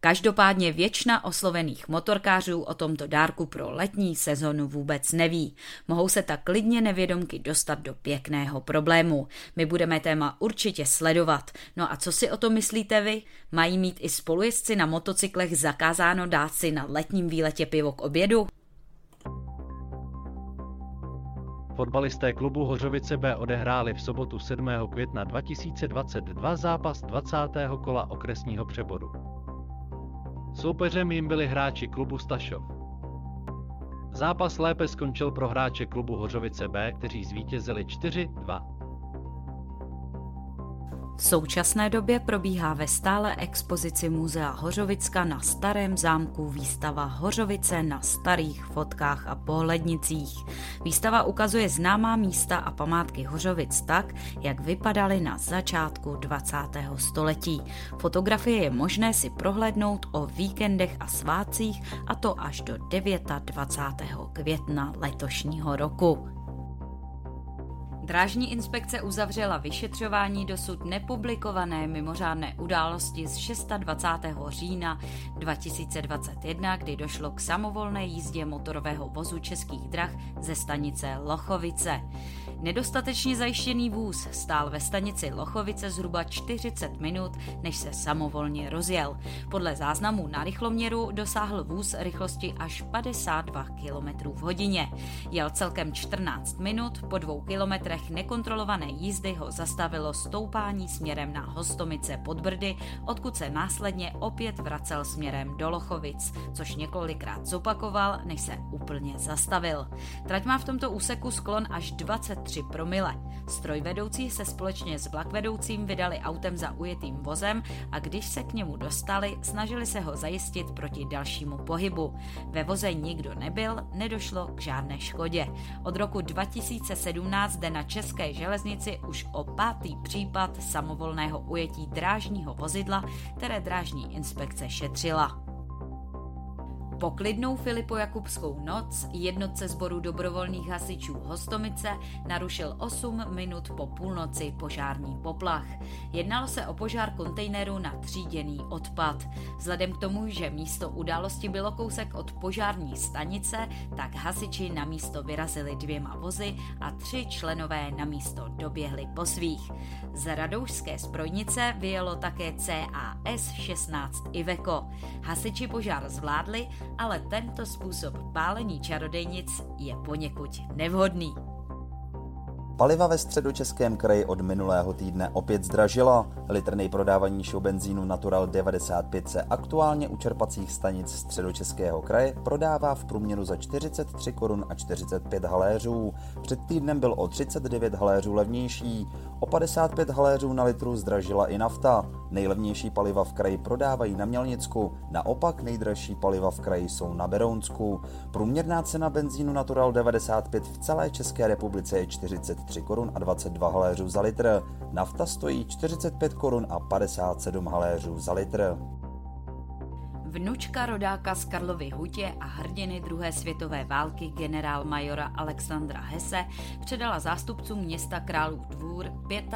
Každopádně většina oslovených motorkářů o tomto dárku pro letní sezonu vůbec neví. Mohou se tak klidně nevědomky dostat do pěkného problému. My budeme téma určitě sledovat. No a co si o to myslíte vy? Mají mít i spolujezdci na motocyklech zakázáno dát si na letním výletě pivo k obědu? Fotbalisté klubu Hořovice B odehráli v sobotu 7. května 2022 zápas 20. kola okresního přebodu. Soupeřem jim byli hráči klubu Stašov. Zápas lépe skončil pro hráče klubu Hořovice B, kteří zvítězili 4-2. V současné době probíhá ve stále expozici Muzea Hořovicka na Starém zámku výstava Hořovice na starých fotkách a pohlednicích. Výstava ukazuje známá místa a památky Hořovic tak, jak vypadaly na začátku 20. století. Fotografie je možné si prohlédnout o víkendech a svácích a to až do 29. května letošního roku. Drážní inspekce uzavřela vyšetřování dosud nepublikované mimořádné události z 26. října 2021, kdy došlo k samovolné jízdě motorového vozu českých drah ze stanice Lochovice. Nedostatečně zajištěný vůz stál ve stanici Lochovice zhruba 40 minut, než se samovolně rozjel. Podle záznamů na rychloměru dosáhl vůz rychlosti až 52 km v hodině. Jel celkem 14 minut, po dvou kilometrech nekontrolované jízdy ho zastavilo stoupání směrem na Hostomice pod Brdy, odkud se následně opět vracel směrem do Lochovic, což několikrát zopakoval, než se úplně zastavil. Trať má v tomto úseku sklon až 20 3 promile. Strojvedoucí se společně s vlakvedoucím vydali autem za ujetým vozem a když se k němu dostali, snažili se ho zajistit proti dalšímu pohybu. Ve voze nikdo nebyl, nedošlo k žádné škodě. Od roku 2017 jde na České železnici už o pátý případ samovolného ujetí drážního vozidla, které drážní inspekce šetřila. Poklidnou Filipo-Jakubskou noc jednotce sboru dobrovolných hasičů Hostomice narušil 8 minut po půlnoci požární poplach. Jednalo se o požár kontejneru na tříděný odpad. Vzhledem k tomu, že místo události bylo kousek od požární stanice, tak hasiči na místo vyrazili dvěma vozy a tři členové na místo doběhli po svých. Z radoušské zbrojnice vyjelo také CAS 16 Iveco. Hasiči požár zvládli ale tento způsob pálení čarodejnic je poněkud nevhodný. Paliva ve středočeském kraji od minulého týdne opět zdražila. Litr nejprodávanějšího benzínu Natural 95 se aktuálně u čerpacích stanic středočeského kraje prodává v průměru za 43 korun a 45 haléřů. Před týdnem byl o 39 haléřů levnější. O 55 haléřů na litru zdražila i nafta. Nejlevnější paliva v kraji prodávají na Mělnicku, naopak nejdražší paliva v kraji jsou na Berounsku. Průměrná cena benzínu Natural 95 v celé České republice je 43 korun a 22 haléřů za litr. Nafta stojí 45 korun a 57 haléřů za litr. Vnučka rodáka z Karlovy hutě a hrdiny druhé světové války generál majora Alexandra Hesse předala zástupcům města Králův dvůr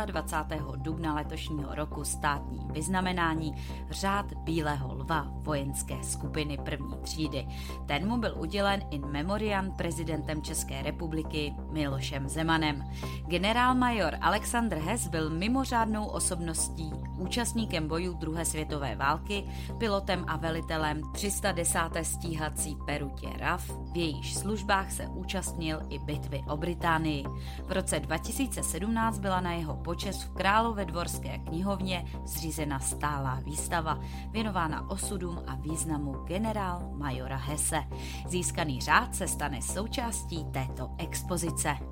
25. dubna letošního roku státní vyznamenání řád Bílého lva vojenské skupiny první třídy. Ten mu byl udělen in memoriam prezidentem České republiky Milošem Zemanem. Generál major Alexandr Hess byl mimořádnou osobností, účastníkem bojů druhé světové války, pilotem a velitelem velitelem 310. stíhací perutě RAF, v jejíž službách se účastnil i bitvy o Británii. V roce 2017 byla na jeho počest v Královedvorské knihovně zřízena stálá výstava, věnována osudům a významu generál majora Hesse. Získaný řád se stane součástí této expozice.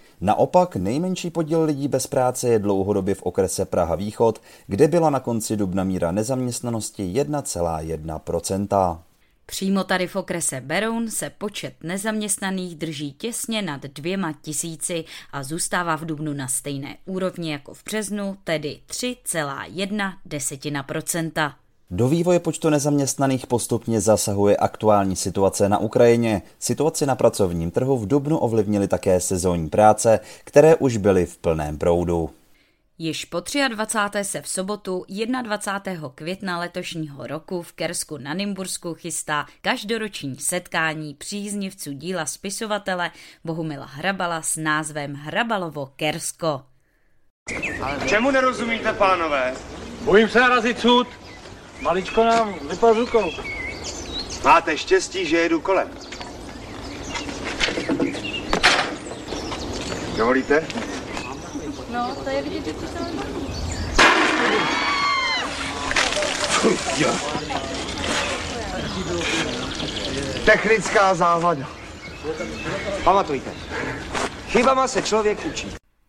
Naopak nejmenší podíl lidí bez práce je dlouhodobě v okrese Praha Východ, kde byla na konci dubna míra nezaměstnanosti 1,1%. Přímo tady v okrese Beroun se počet nezaměstnaných drží těsně nad dvěma tisíci a zůstává v dubnu na stejné úrovni jako v březnu, tedy 3,1 desetina procenta. Do vývoje počtu nezaměstnaných postupně zasahuje aktuální situace na Ukrajině. Situaci na pracovním trhu v Dubnu ovlivnily také sezónní práce, které už byly v plném proudu. Již po 23. se v sobotu 21. května letošního roku v Kersku na Nymbursku chystá každoroční setkání příznivců díla spisovatele Bohumila Hrabala s názvem Hrabalovo Kersko. Čemu nerozumíte, pánové? Bojím se narazit sud. Maličko nám vypadl rukou. Máte štěstí, že jedu kolem. Dovolíte? No, to je vidět, že se Technická závada. Pamatujte, chybama se člověk učí.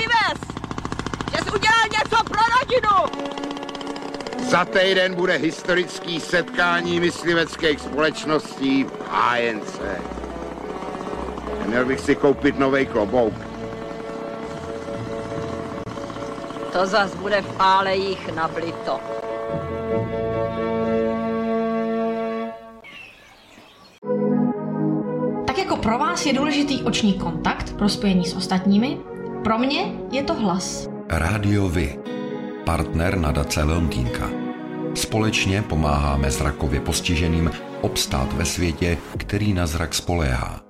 vyvez! Že jsi udělal něco pro rodinu! Za týden bude historický setkání mysliveckých společností v ANC. Měl bych si koupit nový klobouk. To zas bude v pálejích nablito. pro vás je důležitý oční kontakt pro spojení s ostatními, pro mě je to hlas. Rádio Vy, partner nadace Leontýnka. Společně pomáháme zrakově postiženým obstát ve světě, který na zrak spoléhá.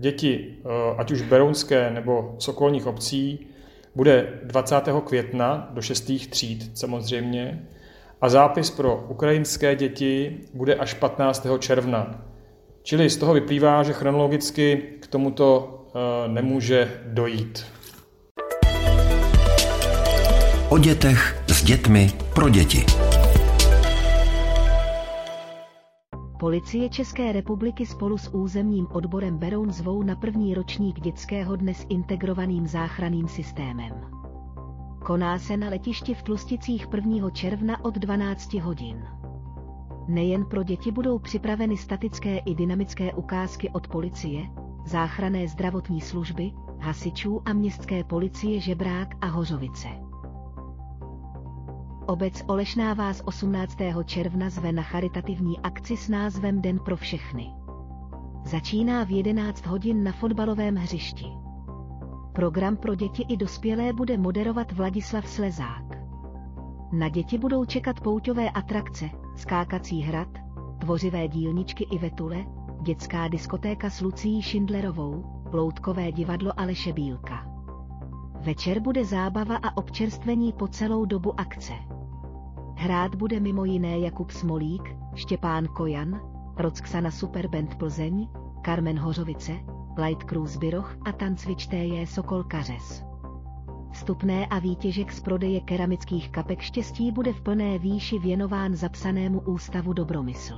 děti, eh, ať už berounské nebo z okolních obcí, bude 20. května do 6. tříd samozřejmě a zápis pro ukrajinské děti bude až 15. června. Čili z toho vyplývá, že chronologicky k tomuto eh, nemůže dojít. O dětech s dětmi pro děti. Policie České republiky spolu s územním odborem Beroun zvou na první ročník dětského dne s integrovaným záchranným systémem. Koná se na letišti v Tlusticích 1. června od 12 hodin. Nejen pro děti budou připraveny statické i dynamické ukázky od policie, záchranné zdravotní služby, hasičů a městské policie Žebrák a Hořovice. Obec Olešná vás 18. června zve na charitativní akci s názvem Den pro všechny. Začíná v 11 hodin na fotbalovém hřišti. Program pro děti i dospělé bude moderovat Vladislav Slezák. Na děti budou čekat pouťové atrakce, skákací hrad, tvořivé dílničky i vetule, dětská diskotéka s Lucí Schindlerovou, loutkové divadlo Aleše Bílka. Večer bude zábava a občerstvení po celou dobu akce. Hrát bude mimo jiné Jakub Smolík, Štěpán Kojan, Roxana Superband Plzeň, Carmen Hořovice, Light Cruise Byroch a tancvič TJ Sokol Kařes. Vstupné a výtěžek z prodeje keramických kapek štěstí bude v plné výši věnován zapsanému ústavu Dobromysl.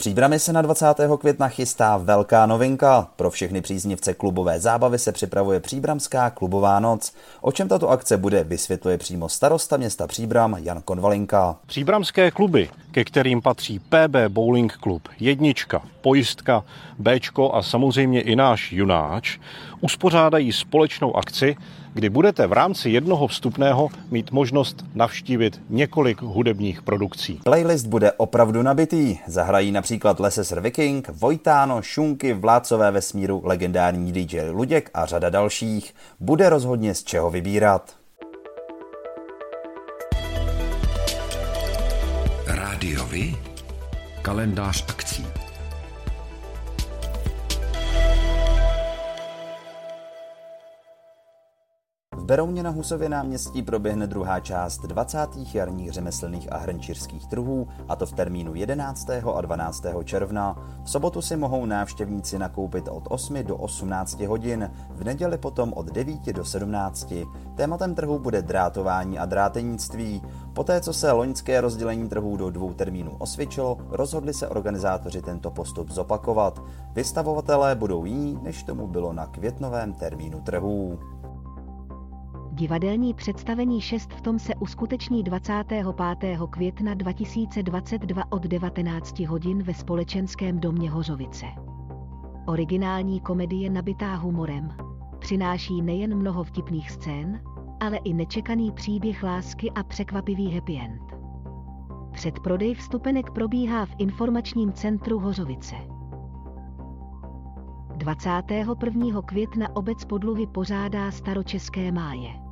Příbrami se na 20. května chystá velká novinka. Pro všechny příznivce klubové zábavy se připravuje Příbramská klubová noc. O čem tato akce bude, vysvětluje přímo starosta města Příbram Jan Konvalinka. Příbramské kluby, ke kterým patří PB Bowling Club, Jednička, Pojistka, Bčko a samozřejmě i náš Junáč, uspořádají společnou akci, kdy budete v rámci jednoho vstupného mít možnost navštívit několik hudebních produkcí. Playlist bude opravdu nabitý. Zahrají například Lesesr Viking, Vojtáno, Šunky, Vládcové vesmíru, legendární DJ Luděk a řada dalších. Bude rozhodně z čeho vybírat. Rádiovi? Kalendář akcí. Berouně na Husově náměstí proběhne druhá část 20. jarních řemeslných a hrnčířských trhů, a to v termínu 11. a 12. června. V sobotu si mohou návštěvníci nakoupit od 8 do 18 hodin, v neděli potom od 9 do 17. Tématem trhu bude drátování a drátenictví. Poté, co se loňské rozdělení trhů do dvou termínů osvědčilo, rozhodli se organizátoři tento postup zopakovat. Vystavovatelé budou jiní, než tomu bylo na květnovém termínu trhů. Divadelní představení 6 v tom se uskuteční 25. května 2022 od 19 hodin ve společenském domě Hořovice. Originální komedie nabitá humorem přináší nejen mnoho vtipných scén, ale i nečekaný příběh lásky a překvapivý happy end. Předprodej vstupenek probíhá v informačním centru Hořovice. 21. května obec Podluhy pořádá staročeské máje.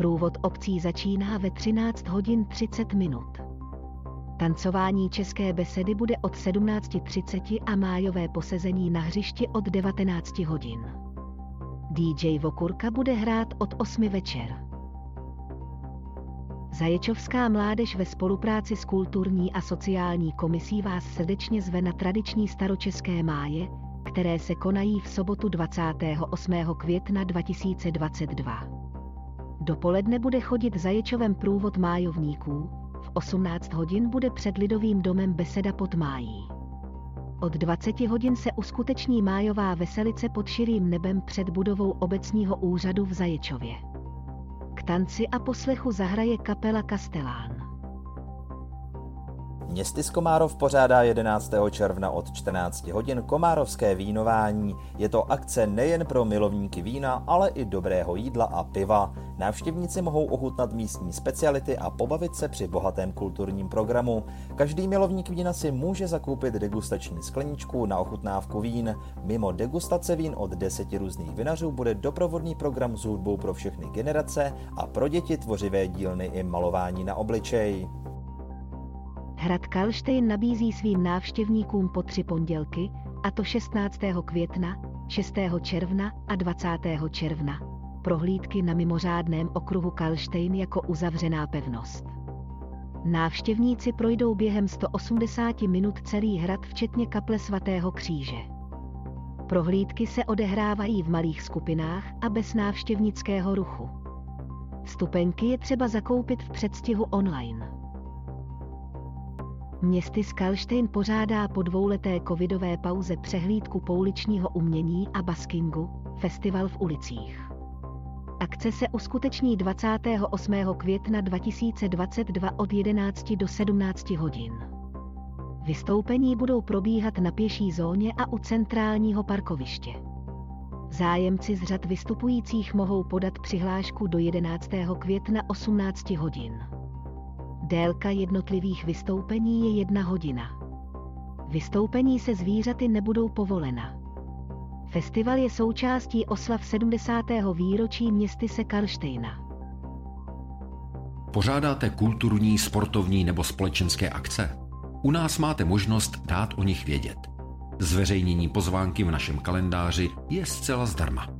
Průvod obcí začíná ve 13 hodin 30 minut. Tancování české besedy bude od 17.30 a májové posezení na hřišti od 19 hodin. DJ Vokurka bude hrát od 8 večer. Zaječovská mládež ve spolupráci s kulturní a sociální komisí vás srdečně zve na tradiční staročeské máje, které se konají v sobotu 28. května 2022. Dopoledne bude chodit Zaječovem průvod májovníků, v 18 hodin bude před Lidovým domem beseda pod májí. Od 20 hodin se uskuteční májová veselice pod širým nebem před budovou obecního úřadu v Zaječově. K tanci a poslechu zahraje kapela Kastelán. Městys Komárov pořádá 11. června od 14 hodin Komárovské vínování. Je to akce nejen pro milovníky vína, ale i dobrého jídla a piva. Návštěvníci mohou ochutnat místní speciality a pobavit se při bohatém kulturním programu. Každý milovník vína si může zakoupit degustační skleničku na ochutnávku vín. Mimo degustace vín od deseti různých vinařů bude doprovodný program s hudbou pro všechny generace a pro děti tvořivé dílny i malování na obličej. Hrad Kalštejn nabízí svým návštěvníkům po tři pondělky, a to 16. května, 6. června a 20. června. Prohlídky na mimořádném okruhu Kalštejn jako uzavřená pevnost. Návštěvníci projdou během 180 minut celý hrad včetně kaple svatého kříže. Prohlídky se odehrávají v malých skupinách a bez návštěvnického ruchu. Vstupenky je třeba zakoupit v předstihu online. Městy Skalštejn pořádá po dvouleté covidové pauze přehlídku pouličního umění a baskingu, festival v ulicích. Akce se uskuteční 28. května 2022 od 11 do 17 hodin. Vystoupení budou probíhat na pěší zóně a u centrálního parkoviště. Zájemci z řad vystupujících mohou podat přihlášku do 11. května 18 hodin. Délka jednotlivých vystoupení je jedna hodina. Vystoupení se zvířaty nebudou povolena. Festival je součástí oslav 70. výročí městy se Karlštejna. Pořádáte kulturní, sportovní nebo společenské akce? U nás máte možnost dát o nich vědět. Zveřejnění pozvánky v našem kalendáři je zcela zdarma.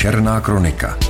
Černá kronika.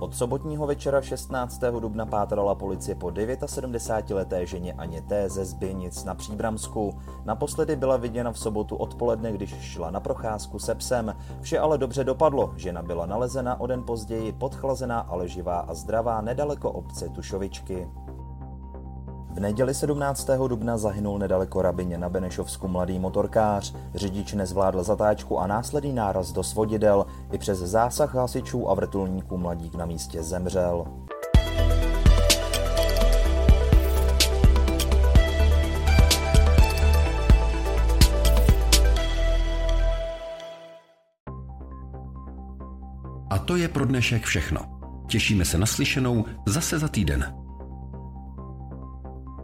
Od sobotního večera 16. dubna pátrala policie po 79-leté ženě Aně T. ze Zběnic na Příbramsku. Naposledy byla viděna v sobotu odpoledne, když šla na procházku se psem. Vše ale dobře dopadlo. Žena byla nalezena o den později podchlazená, ale živá a zdravá nedaleko obce Tušovičky. V neděli 17. dubna zahynul nedaleko Rabině na Benešovsku mladý motorkář. Řidič nezvládl zatáčku a následný náraz do svodidel. I přes zásah hasičů a vrtulníků mladík na místě zemřel. A to je pro dnešek všechno. Těšíme se na slyšenou zase za týden.